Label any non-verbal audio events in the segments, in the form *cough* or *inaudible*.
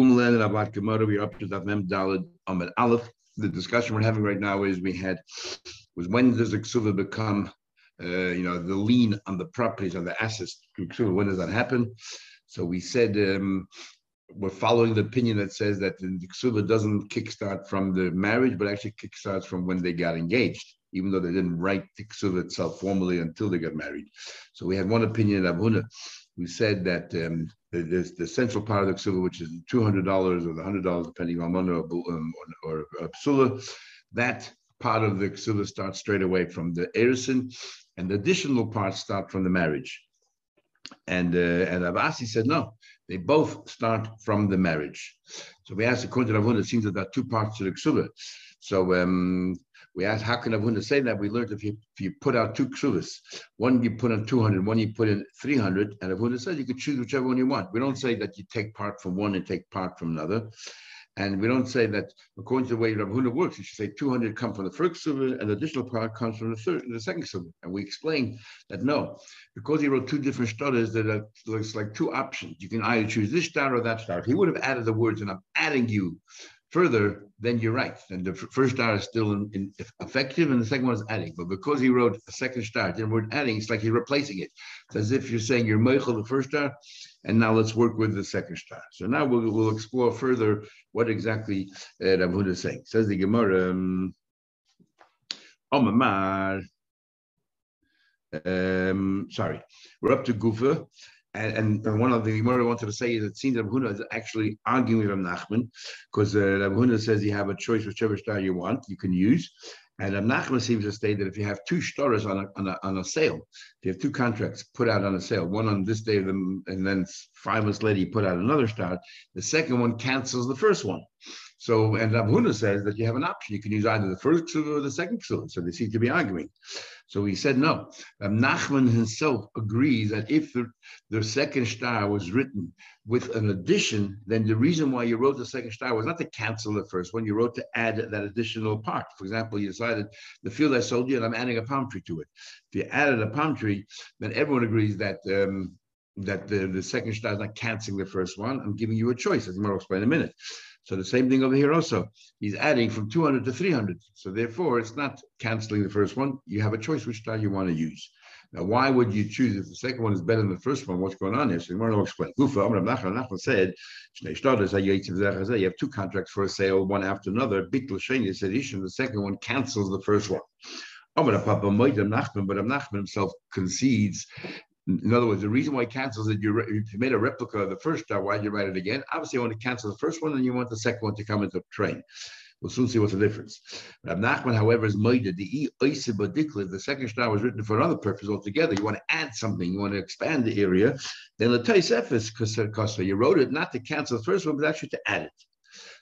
And Abad Gemara, we're up to that Mem Dalad Ahmed Aleph. The discussion we're having right now is we had was when does the ksuva become, uh, you know, the lien on the properties on the assets When does that happen? So we said um, we're following the opinion that says that the ksuva doesn't kickstart from the marriage, but actually kickstarts from when they got engaged, even though they didn't write the ksuva itself formally until they got married. So we had one opinion of Abuna. We said that um, the, the, central part of the ksuva, which is two hundred dollars or the hundred dollars, depending on money or, um, or, or psula, that part of the ksuva starts straight away from the erison, and the additional parts start from the marriage. And uh, and Abasi said no, they both start from the marriage. So we asked according to Ravuna, it seems that there are two parts to the ksuva. So um, we asked, how can Ravuna say that? We learned if you if you put out two ksuvas, one you put in 200, one you put in 300, and Ravuna says you could choose whichever one you want. We don't say that you take part from one and take part from another. And we don't say that according to the way Rav Huna works, you should say 200 come from the first suva and additional part comes from the third, the second suva. And we explain that no, because he wrote two different stutters, that looks like two options. You can either choose this star or that star. He would have added the words, and I'm adding you further, then you're right. And the first star is still in, in effective, and the second one is adding. But because he wrote a second star, then we're adding, it's like he's replacing it. It's as if you're saying you're Michael the first star, and now let's work with the second star. So now we'll, we'll explore further what exactly uh, Rav is saying. Says the Gemara, um, Omamar. Um, sorry, we're up to Gufa. And, and, one of the Gemara I wanted to say is it seems that Huna is actually arguing with Nachman because uh, Huna says you have a choice whichever star you want, you can use. And Rav Nachman seems to state that if you have two stars on a, on a, on a sale, if you have two contracts put out on a sale, one on this day and then five months later you put out another star, the second one cancels the first one. So, and Rav Huna says that you have an option. You can use either the first ksuva or the second ksuva. So they seem to be arguing. So he said no. Rav Nachman himself agrees that if the, the second star was written with an addition, then the reason why you wrote the second star was not to cancel the first one. You wrote to add that additional part. For example, you decided the field I sold you, and I'm adding a palm tree to it. If you added a palm tree, then everyone agrees that. Um, that the, the second star is not canceling the first one. I'm giving you a choice, as I'll explain in a minute. So the same thing over here also. He's adding from 200 to 300. So therefore, it's not canceling the first one. You have a choice which style you want to use. Now, why would you choose if the second one is better than the first one? What's going on here? So want to explain. Gufa, Amr Nachman said, you have two contracts for a sale, one after another. Bitl Sheni said, the second one cancels the first one. But Nachman himself concedes in other words, the reason why cancels it, you, if you made a replica of the first star, why did you write it again? Obviously, you want to cancel the first one and you want the second one to come into train. We'll soon see what's the difference. Rab Nachman, however, is moided. The the second star was written for another purpose altogether. You want to add something, you want to expand the area. Then the Ephes, because you wrote it not to cancel the first one, but actually to add it.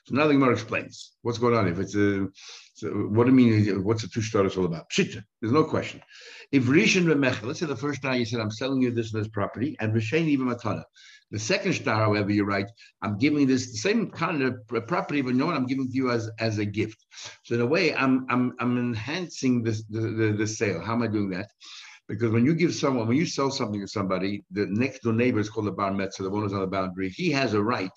So now the Gemara explains what's going on. If it's a, so what do you mean? What's the two starters all about? Pshita. There's no question. If Rishon Remech, let's say the first time you said, I'm selling you this and this property, and Rishain even Matana. The second star, however, you write, I'm giving this the same kind of property, but what? I'm giving to you as, as a gift. So in a way, I'm I'm I'm enhancing this the, the, the sale. How am I doing that? Because when you give someone, when you sell something to somebody, the next door neighbor is called the bar metzah, the one who's on the boundary. He has a right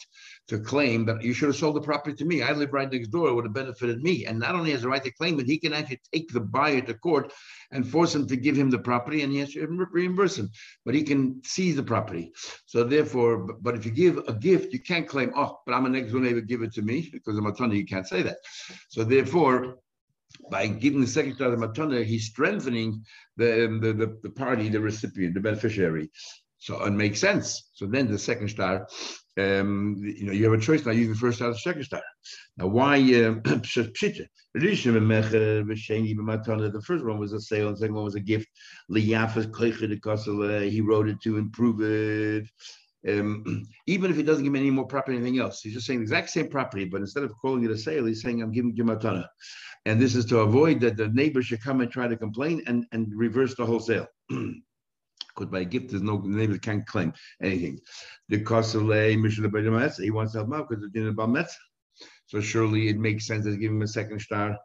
to claim that you should have sold the property to me. I live right next door; it would have benefited me. And not only has a right to claim it, he can actually take the buyer to court and force him to give him the property, and he has to reimburse him. But he can seize the property. So therefore, but if you give a gift, you can't claim, oh, but I'm a next door neighbor, give it to me *laughs* because I'm a ton. You can't say that. So therefore by giving the secretary of the matana, he's strengthening the, um, the, the, the, party, the recipient, the beneficiary. So it makes sense. So then the second star, um, you know, you have a choice now. You the first star, the second star. Now, why um, *clears throat* The first one was a sale, and the second one was a gift. He wrote it to improve it. Um, *clears throat* even if he doesn't give me any more property, anything else, he's just saying the exact same property, but instead of calling it a sale, he's saying I'm giving you matana, and this is to avoid that the neighbor should come and try to complain and and reverse the whole sale. *clears throat* Because by gift, there's no neighbor can't claim anything. The Kosele Mishnah he wants to help out because it's in Metz. So surely it makes sense to give him a second star.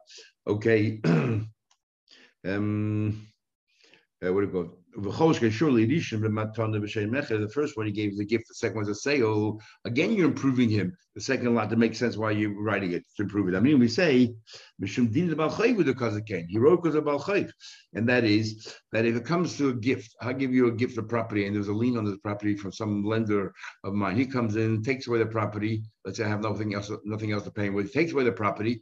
Okay. *clears throat* um, uh, what do you go? The first one he gave the gift, the second one's a sale. Again, you're improving him. The second lot to make sense why you're writing it to improve it. I mean, we say Mishum Din. He wrote because of Balchayv. And that is that if it comes to a gift, I give you a gift of property and there's a lien on this property from some lender of mine. He comes in, takes away the property. Let's say I have nothing else, nothing else to pay him with. He takes away the property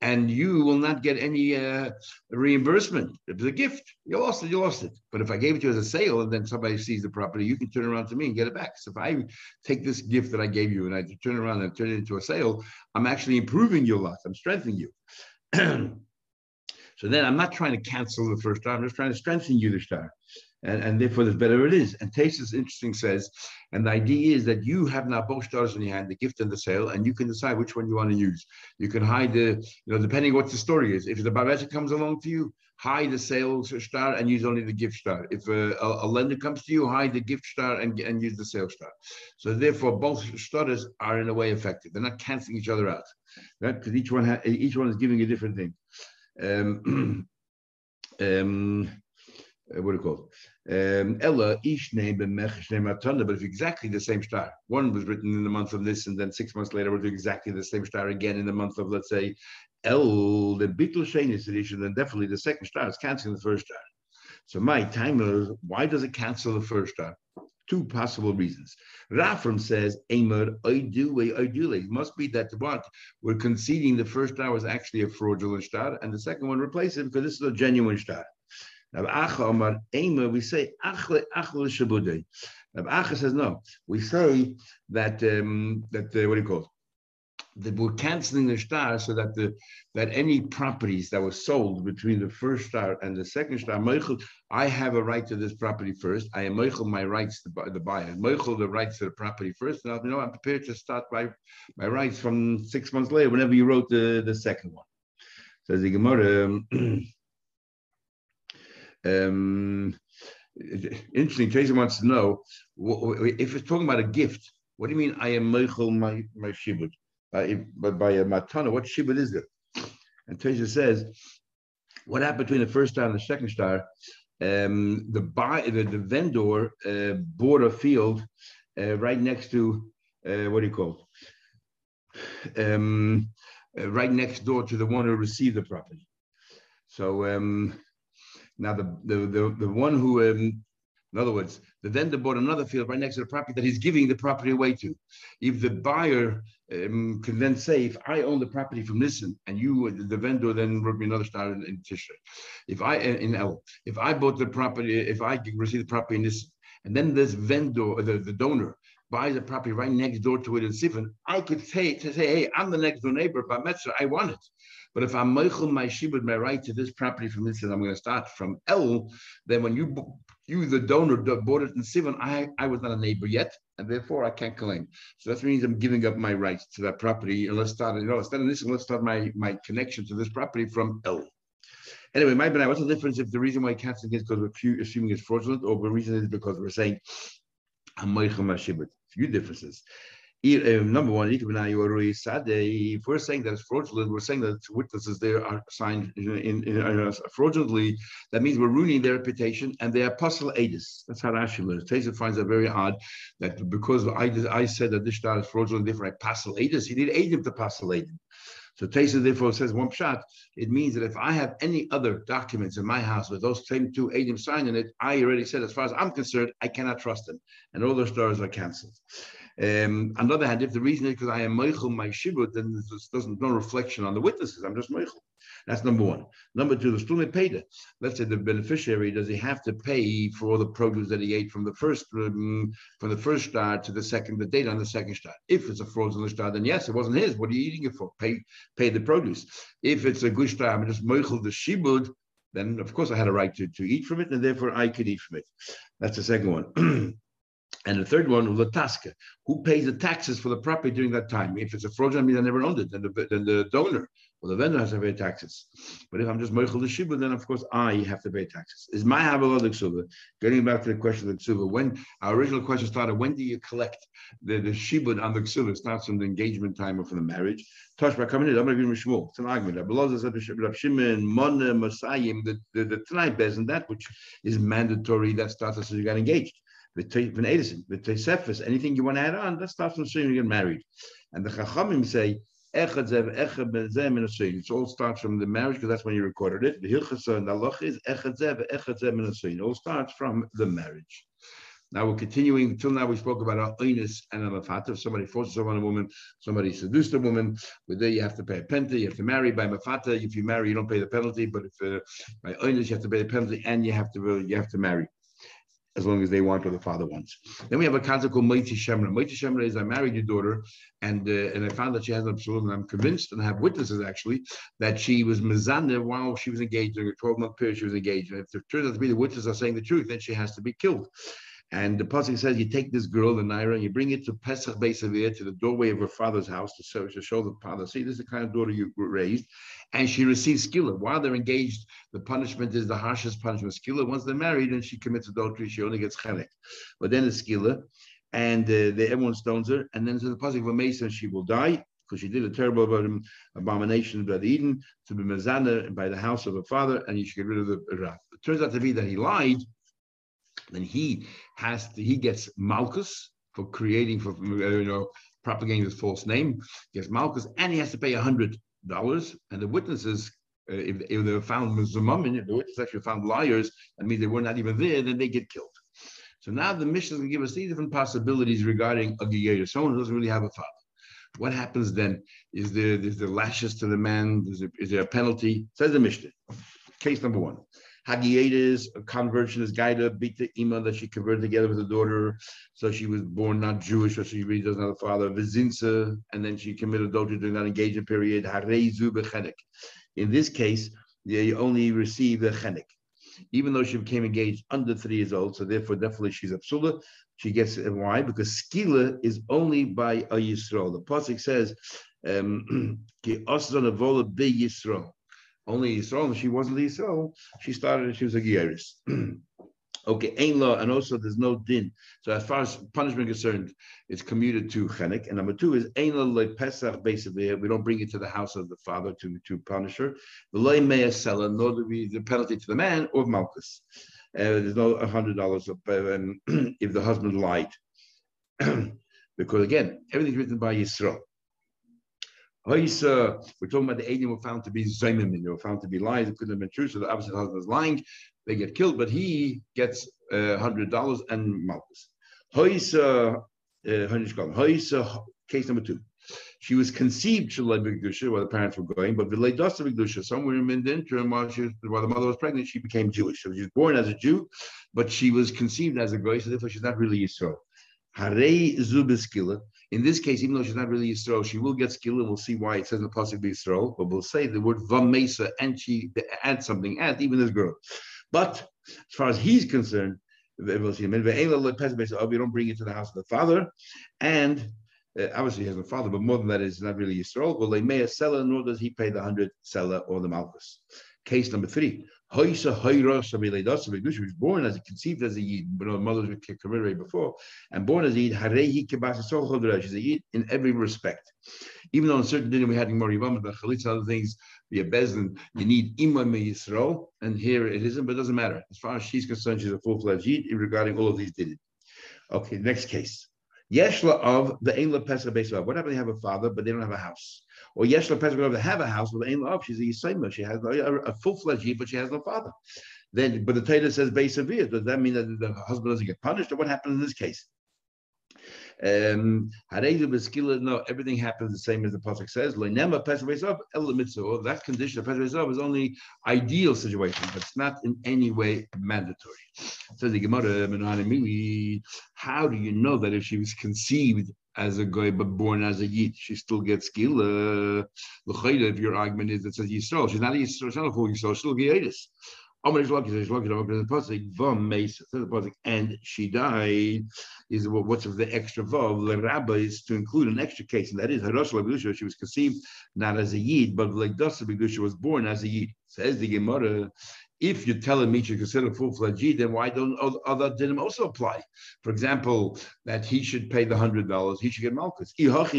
and you will not get any uh, reimbursement. If it's a gift, you lost it, you lost it. But if I gave it to you as a sale and then somebody sees the property, you can turn around to me and get it back. So if I take this gift that I gave you and I turn around and turn it into a sale, I'm actually improving your lot. I'm strengthening you. *clears throat* so then I'm not trying to cancel the first star. I'm just trying to strengthen you the star and, and therefore the better it is. And Tesis interesting says, and the idea is that you have now both stars in your hand, the gift and the sale, and you can decide which one you want to use. You can hide the, you know, depending what the story is. If the Babetta comes along to you, hide the sales star and use only the gift star. If a, a, a, lender comes to you, hide the gift star and, and use the sales star. So therefore, both stars are in a way effective. They're not canceling each other out, right? Because each one each one is giving a different thing. Um, *clears throat* um, uh, what do you call Um, Ella ish name but exactly the same star, one was written in the month of this, and then six months later, we'll do exactly the same star again in the month of, let's say, El, the Beetle Shanis edition, then definitely the second star is canceling the first star. So my time is why does it cancel the first star? Two possible reasons. Rafram says, Amr, I do, I do. It must be that what we're conceding the first star was actually a fraudulent star, and the second one replaces it because this is a genuine star. Rav Acha Omar Ema, we say Achle Achle Shabudei. Rav Acha says no. We say that um, that uh, what do you call it? That we're canceling the star so that the that any properties that were sold between the first star and the second star, Michael, I have a right to this property first. I am Michael my rights to the buyer. Michael the rights to the property first. And you know I'm prepared to start my my rights from six months later, whenever you wrote the, the second one. Says the Gemara. *clears throat* Um, interesting. Tracy wants to know if it's talking about a gift. What do you mean? I am Michael my my shibud. By, by a matana, what shibud is it? And Tracy says, what happened between the first star and the second star? Um, the buy the, the vendor uh, bought a field uh, right next to uh, what do you call? Um, uh, right next door to the one who received the property. So um, now, the the the, the one who, um, in other words, the vendor bought another field right next to the property that he's giving the property away to. If the buyer um, can then say, if I own the property from Nissan and you, the vendor, then wrote me another star in, in Tishrei. If I in L, if I bought the property, if I receive the property in Nissan, and then this vendor, the, the donor, buys a property right next door to it in Sivan, I could say to say, hey, I'm the next door neighbor, but Metzger, I want it. But if I'm Michael my shibud my right to this property from this, I'm going to start from L, then when you you the donor bought it in Sivan, I I was not a neighbor yet, and therefore I can't claim. So that means I'm giving up my rights to that property. And let's start, you know, instead of this, let's start my my connection to this property from L. Anyway, my bad. What's the difference if the reason why canceling is because we're assuming it's fraudulent, or the reason is because we're saying I'm my shibud? Few differences. Uh, number one, if we're saying that it's fraudulent, we're saying that witnesses there are signed in, in, uh, fraudulently. That means we're ruining their reputation, and they are apostle aedis. That's how Rashi learns. Taser finds it very odd that because I I said that this star is fraudulent, therefore I apostle aedis. He did aid him to apostle aedis. So Taisa therefore says one shot. It means that if I have any other documents in my house with those same two Adim signed in it, I already said, as far as I'm concerned, I cannot trust them, and all those stars are cancelled. Um, on the other hand, if the reason is because I am Meichel my shibud, then this doesn't no reflection on the witnesses. I'm just Meichel. That's number one. Number two, the student paid. Let's say the beneficiary does he have to pay for all the produce that he ate from the first um, from the first star to the second, the date on the second star. If it's a fraudulent star, then yes, it wasn't his. What are you eating it for? Pay pay the produce. If it's a good star, I'm just Meichel the shibud. Then of course I had a right to, to eat from it, and therefore I could eat from it. That's the second one. *clears throat* And the third one, Lataska, who pays the taxes for the property during that time? If it's a fraudulent, I mean, I never owned it, then the, then the donor or the vendor has to pay taxes. But if I'm just Moichel the Shiba, then of course I have to pay taxes. Is my the Ksuba? Getting back to the question of the Ksuba, when our original question started, when do you collect the, the Shiba on the Ksuba? starts from the engagement time or from the marriage. Tosh coming in, I'm going to give. It's an argument. Abelazar said Rab Shimon, Mon, Masayim, the, the, the Tanai Bez, that which is mandatory, that starts as you got engaged. Van Edison, with Tesefis, anything you want to add on, that starts from soon you get married. And the Chachamim say, it all starts from the marriage because that's when you recorded it. The Hilchasa and Allah is It all starts from the marriage. Now we're continuing. Until now, we spoke about our oinus and alafata. If somebody forces someone a woman, somebody seduced a woman, with there you have to pay a penalty. You have to marry by mafata. If you marry, you don't pay the penalty. But if uh, by oinus, you have to pay the penalty, and you have to uh, you have to marry as long as they want or the father wants. Then we have a concept called Moiti Shemra. Moiti Shemra is I married your daughter and uh, and I found that she has an absolute, and I'm convinced and I have witnesses actually that she was Mizana while she was engaged during a 12 month period she was engaged. And if it turns out to be the witnesses are saying the truth, then she has to be killed. And the pasuk says, you take this girl, the Naira, and you bring it to Pesach Beisavir, to the doorway of her father's house to show, to show the father, see, this is the kind of daughter you raised. And she receives skilla. While they're engaged, the punishment is the harshest punishment. Skilla, once they're married and she commits adultery, she only gets chelik. But then it's skilla, and uh, everyone stones her. And then to the pasuk of mason, she will die because she did a terrible abomination the Eden to be mezana by the house of her father, and you should get rid of the wrath. It turns out to be that he lied then he has to, he gets Malchus for creating for you know propagating his false name. Gets Malchus, and he has to pay a hundred dollars. And the witnesses, uh, if, if, they were found Mizumamim, if the witnesses actually found liars, that means they were not even there, then they get killed. So now the mission to give us three different possibilities regarding a Giyair, someone who doesn't really have a father. What happens then? Is there is there lashes to the man? Is there, is there a penalty? Says the Mishnah. Case number one. Hagietis, a conversion is Gaida, the Ima that she converted together with her daughter. So she was born not Jewish, so she really doesn't have a father. Vizinsa, and then she committed adultery during that engagement period. Hareizu bechenek. In this case, they only receive a chenek. Even though she became engaged under three years old, so therefore definitely she's a psula. She gets why? Because skila is only by a Yisrael. The pasuk says, um, *clears throat* "Ki osron avola be Yisrael." Only Yisrael, and she wasn't the Yisrael, she started and she was a Gieris. *clears throat* okay, ain't law, and also there's no din. So as far as punishment concerned, it's commuted to chenek. And number two is ain't law Pesach, basically, we don't bring it to the house of the father to, to punish her. The loy mea sella, nor do we the penalty to the man or Malchus. Uh, there's no hundred dollars um, *clears throat* if the husband lied. *clears throat* because again, everything's written by Yisrael. We're talking about the Adim were found to be Zaymimin, they were found to be lies, it couldn't have been true. So the opposite husband is lying, they get killed, but he gets uh, $100 and Malchus. Hoisa, uh, Hoisa, case number two. She was conceived Shalai Bigdusha while the parents were going, but Vilay Dasa Bigdusha, somewhere in the interim while, she while the mother was pregnant, she became Jewish. So she was born as a Jew, but she was conceived as a Goy, so therefore she's not really Yisrael. Harei Zubiskila, in this case, even though she's not really Yisrael, she will get skill, and we'll see why it says in the pasuk Yisrael. But we'll say the word vamesa, and she adds something, add even this girl. But as far as he's concerned, we'll see. We don't bring it to the house of the father, and uh, obviously he has a father, but more than that, it's not really Yisrael. Well, they may a seller, nor does he pay the hundred seller or the malchus. Case number three. Hoira She was born as a conceived as a Yid, but her mother was committed before, and born as a Yid, She's a Yid in every respect. Even though in certain dinim we had in Moribam, but Chalitza, other things, be a Bezdin, you need Imam Yisrael, and here it isn't, but it doesn't matter. As far as she's concerned, she's a full fledged Yid regarding all of these did Okay, next case. Yeshla of the Einla Pesach Beisav. What happened? They have a father, but they don't have a house. Or Yeshla Pesach they have a house, but the Einla of she's a Yisayma. She has a, a full fledged but she has no father. Then, but the Torah says Beisavir. Does that mean that the husband doesn't get punished, or what happens in this case? Um, no, everything happens the same as the pasuk says. That condition of pesach is only ideal situation, but it's not in any way mandatory. Says the Gemara, how do you know that if she was conceived as a guy but born as a yid, she still gets. Uh, if your argument is that says Yisrael, she's not a Yisrael, she's not a full Yisrael, she'll be Yidis. And she died is what's of the extra vav. The rabbi is to include an extra case, and that is she was conceived not as a yid, but like Dasa she was born as a yid. Says the Gemara, if you're telling me to consider full-fledged then why don't other dinim also apply? For example, that he should pay the hundred dollars, he should get malchus. If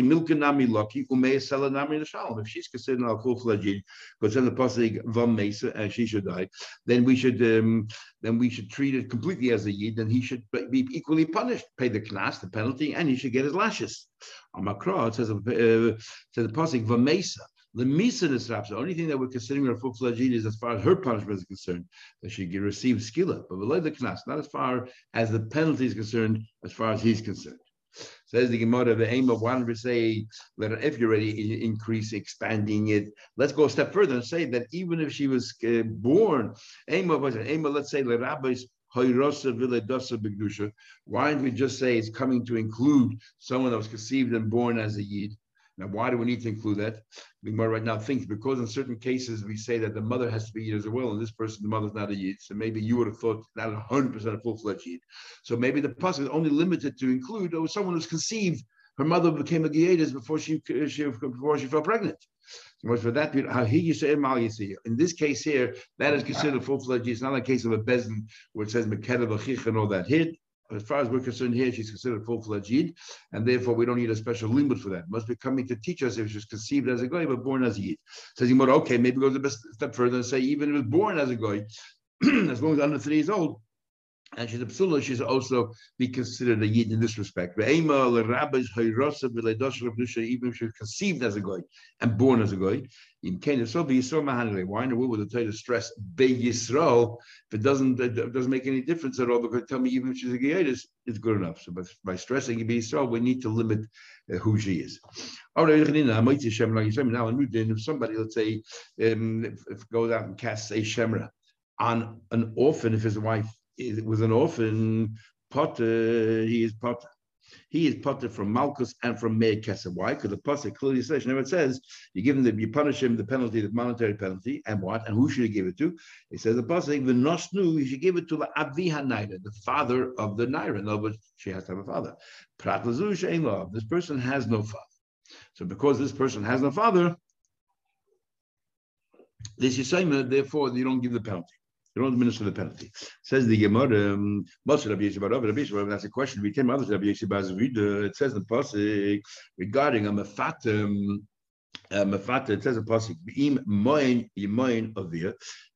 she's considered a full-fledged Yid, because the pasuk vam mesa and she should die, then we should um, then we should treat it completely as a Yid, and he should be equally punished, pay the class, the penalty, and he should get his lashes. Amakra says uh, says the pasuk vam mesa. The Misa Nisraf, the only thing that we're considering her full fledged is as far as her punishment is concerned, that she receive skilla, but below the knas, not as far as the penalty is concerned, as far as he's concerned. Says the Gemara, the aim of one we say that if you're ready, increase, expanding it. Let's go a step further and say that even if she was uh, born, aim of aim of let's say rabbis why don't we just say it's coming to include someone that was conceived and born as a yid? Now, why do we need to include that? Gemara right now thinks because in certain cases we say that the mother has to be Yid as well, and this person, the mother's not a Yid. So maybe you would have thought not 100% a full fledged Yid. So maybe the pasuk is only limited to include oh, someone who's conceived, her mother became a Giyadas before she, she before she fell pregnant. So for that, in this case here, that is considered full fledged. It's not a case of a bezin where it says Mekeda and all that hit as far as we're concerned here, she's considered full-fledged and therefore we don't need a special limit for that. Must be coming to teach us if she's conceived as a guy but born as a Yid. Says Yimur, okay, maybe go a step further and say even if it's born as a guy, *clears throat* as long as under three years old, and she's a psula, she's also be considered a yid in this respect. Even if she's conceived as a guy and born as a guy, in Canaan, so. Why in the world would I tell you to stress Be Yisrael if it doesn't it doesn't make any difference at all? Because tell me even if she's a Gayadis, it's good enough. So by, by stressing Be Yisrael, we need to limit uh, who she is. Now a new din, if somebody, let's say, um, if, if goes out and casts a shemra on an orphan, if his wife was an orphan, Potter, he is Potter. He is Potter from Malchus and from Meir Kesef. Why? Because the Pasuk clearly says, never it says, you give him the, you punish him the penalty, the monetary penalty, and what? And who should you give it to? It says the Pasuk, the Nosnu, you should give it to the Avi Naira, the father of the Naira. In words, she has to have a father. Prat love. This person has no father. So because this person has no father, this is therefore you don't give the penalty. You don't administer the penalty. Says the Gemara, um, that's a question. We came out of Rabbi Yeshua It says the pasuk regarding a mefatim. Mefata, it says a pasuk,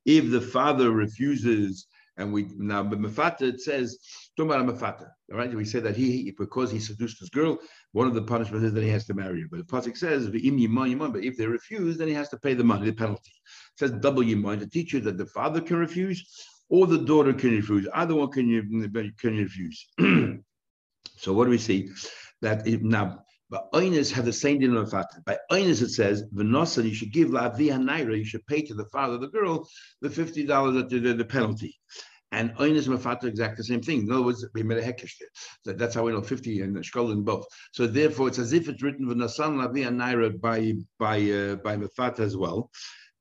if the father refuses, and we now mefata it says talking about a mefata, right? We say that he because he seduced this girl, one of the punishments is that he has to marry her. But the pasuk says, but if they refuse, then he has to pay the money, the penalty It says double mind to teach you that the father can refuse or the daughter can refuse. Either one can, you can refuse. *clears throat* so what do we see? That it, now, but Oinus have the same din of father. By Oinus it says, Venosa, you should give La Naira, you should pay to the father of the girl the $50 the, the, the penalty. And and Mafata exact the same thing. In other words, we made a hekesh So that's how we know 50 and Shkol in both. So therefore, it's as if it's written Venosan La and Naira by by uh, by Mafata as well.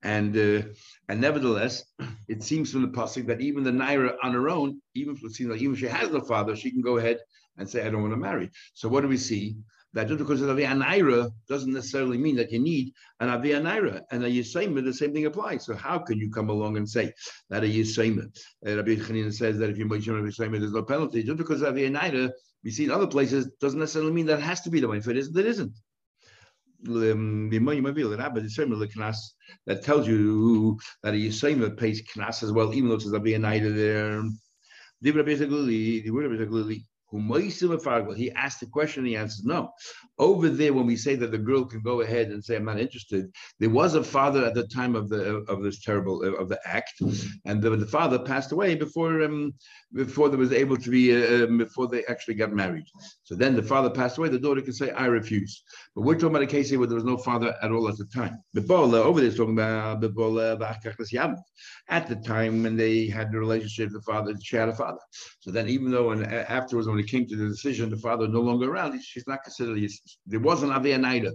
And uh, and nevertheless, *clears throat* it seems from the pasuk that even the naira on her own, even if even if she has no father, she can go ahead and say, "I don't want to marry." So what do we see? That just because of avia naira doesn't necessarily mean that you need an avia naira, and a yisayim, the same thing applies. So how can you come along and say that a yisayim? Uh, Rabbi Chanina says that if you make yisayim, there's no penalty. Just because of avia naira, we see in other places doesn't necessarily mean that has to be the way. If it isn't, it isn't that tells you that a Yisayim pays knas as well, even though there's a Biyanida there. The word of he asked the question, he answers no. Over there, when we say that the girl can go ahead and say, "I'm not interested," there was a father at the time of the of this terrible of the act, and the, the father passed away before um, before there was able to be uh, um, before they actually got married. So then the father passed away. The daughter can say, "I refuse." But we're talking about a case here where there was no father at all at the time. Bebola over there is talking about at the time when they had the relationship. The father she had a father. So then, even though and afterwards when it came to the decision, the father no longer around, she's not considered. There wasn't Avianaida.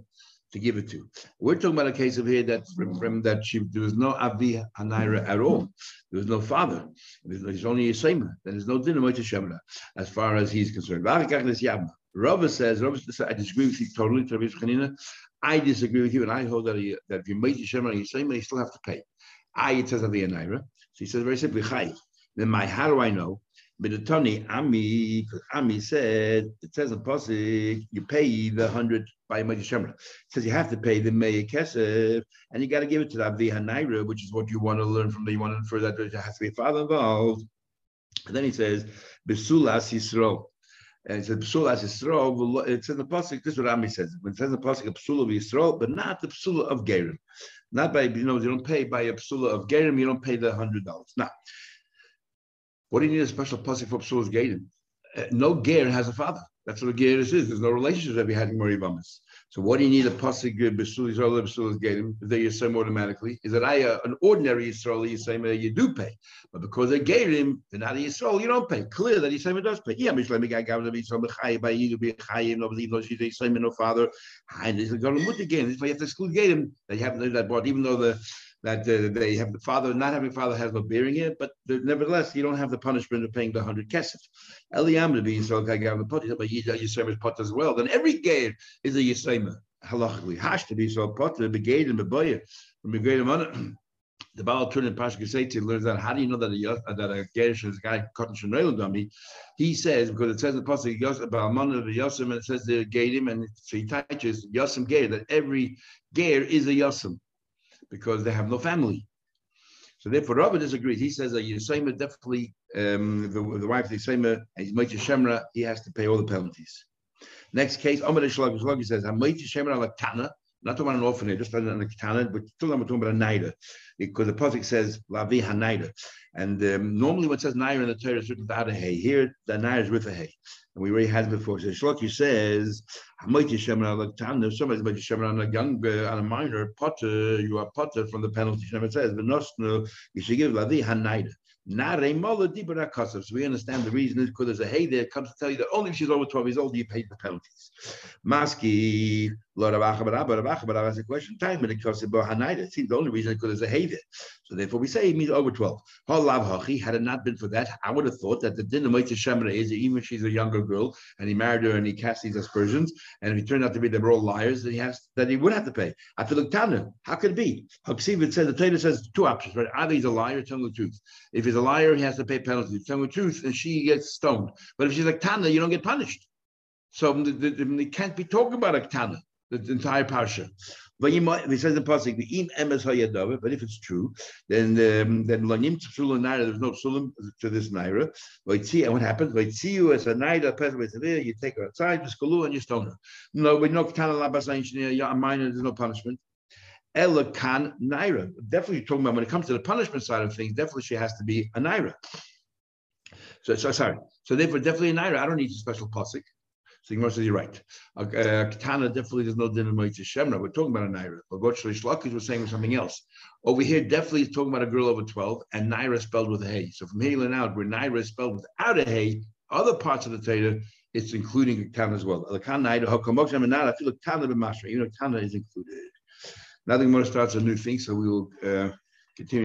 to give it to. We're talking about a case of here that from, from that she there was no Avi Anaira at all. There was no father. There's only a Sema. There's no dinner Shemra as far as he's concerned. Rava says, Rava says, I disagree with you totally, I disagree with you, and I hold that, he, that if you made Shemra you Sema, you still have to pay. I, it says Avi Anaira. So he says very simply, Chai. Then my, how do I know? But the Tony Ami, because Ami said, it says in Pasik, you pay the hundred by Madi Shemra. It says you have to pay the Meya Kesef, and you got to give it to the Abdi Hanaira, which is what you want to learn from the, you want that there has to be a father involved. And then he says, Besulas Yisro. And he says Besulas Yisro, it says in the Pasik, this is what Ami says. When it says in the Pasik, a Psula of Yisro, but not the Psula of Gerim. Not by, you know, you don't pay by a Psula of Gerim, you don't pay the hundred dollars. Now, what do you need a special pasuk for Psulas Gaden? Uh, no ger has a father. That's what a ger is. There's no relationship that we had in Mori Bamas. So what do you need a pasuk Besul Yisrael Besul Gaden? Is that Yisrael automatically? Is that I uh, an ordinary Yisrael Yisrael you do pay, but because they gave him, they're not a Yisrael, you don't pay. Clear that Yisrael does pay. Yeah, gave them Yisrael Mechai by you to be Chayim, no believe no she's Yisrael no father. And it's going to put again. This why you have to exclude Gaden. That you haven't that brought, even though the that uh, they have the father, not having father has no bearing here, but nevertheless, you don't have the punishment of paying the hundred kesef. Eliam to be Yisrael Kagav pot, but Yisrael pot as well. Then every gate is a Yisrael halachically. Hash to be so pot, the gate and the from the of *clears throat* the Baal Turn in Pasha Geseti learns that how do you know that a that a Gerish is a guy cutting Shenrel dummy? He says because it says in the Pasuk Balman of Yosem and it says the Gadim and so he touches Yosem Ger that every Ger is a Yosem because they have no family. So therefore, Rabbi disagrees. He says that Yisema definitely, um, the, the wife of Yisema, he's Moicha Shemra, he has to pay all the penalties. Next case, Shalagi Shalagi says, Moicha Shemra like Tana, not talking about an orphanage, just an, an Tana, but still I'm talking about a Naida, because the Pasuk says, Lavi HaNaida. And um, normally when it says Naira in the Torah, it's written without a hay. Here, the Naira is with a hay. And we already had it before. So Shloki says, Somebody's on a young, uh, on a minor, potter, you are potter from the penalty. It says, no you should give Lavi Hanaida. So we understand the reason is because there's a hey there comes to tell you that only if she's over 12 years old, you pay the penalties. Maski, Lord Abba, a question time, and it costs It seems the only reason is because there's a hey. So therefore we say he means over 12. Had it not been for that, I would have thought that the dinner Shemra is even if she's a younger girl and he married her and he cast these aspersions, and if he turned out to be they were all liars, then he has that he would have to pay. I feel like Tana, how could it be? Haksiv it says the Torah says two options, right? Either he's a liar, telling the truth. If he's a liar, he has to pay penalty. Telling the truth, and she gets stoned. But if she's like Tana, you don't get punished. So mm, they can't be talking about a Tana, the entire parsha. But you might, he says in Pasuk, the im but if it's true, then um, then lanim naira, there's no psulim to this naira. and what happens? see you as a naira, person with you take her outside, just go and you stone her. No, but no kana labas a minor, there's no punishment. Ella kan naira. Definitely talking about when it comes to the punishment side of things, definitely she has to be a naira. So, so sorry. So therefore, definitely a naira. I don't need a special pasuk. So Gemara says you're right. Uh, Katana definitely there's no din in Moitzi Shemra. We're talking about a Naira. But what Reish Lakish was saying something else. Over here, definitely talking about a girl over 12 and Naira spelled with a. So from here on out, where Naira is spelled without a hay, other parts of the Torah, it's including Katana as well. I feel like Katana b'mashra. You know, Katana is included. Now the Gemara starts a new thing, so we will uh, continue.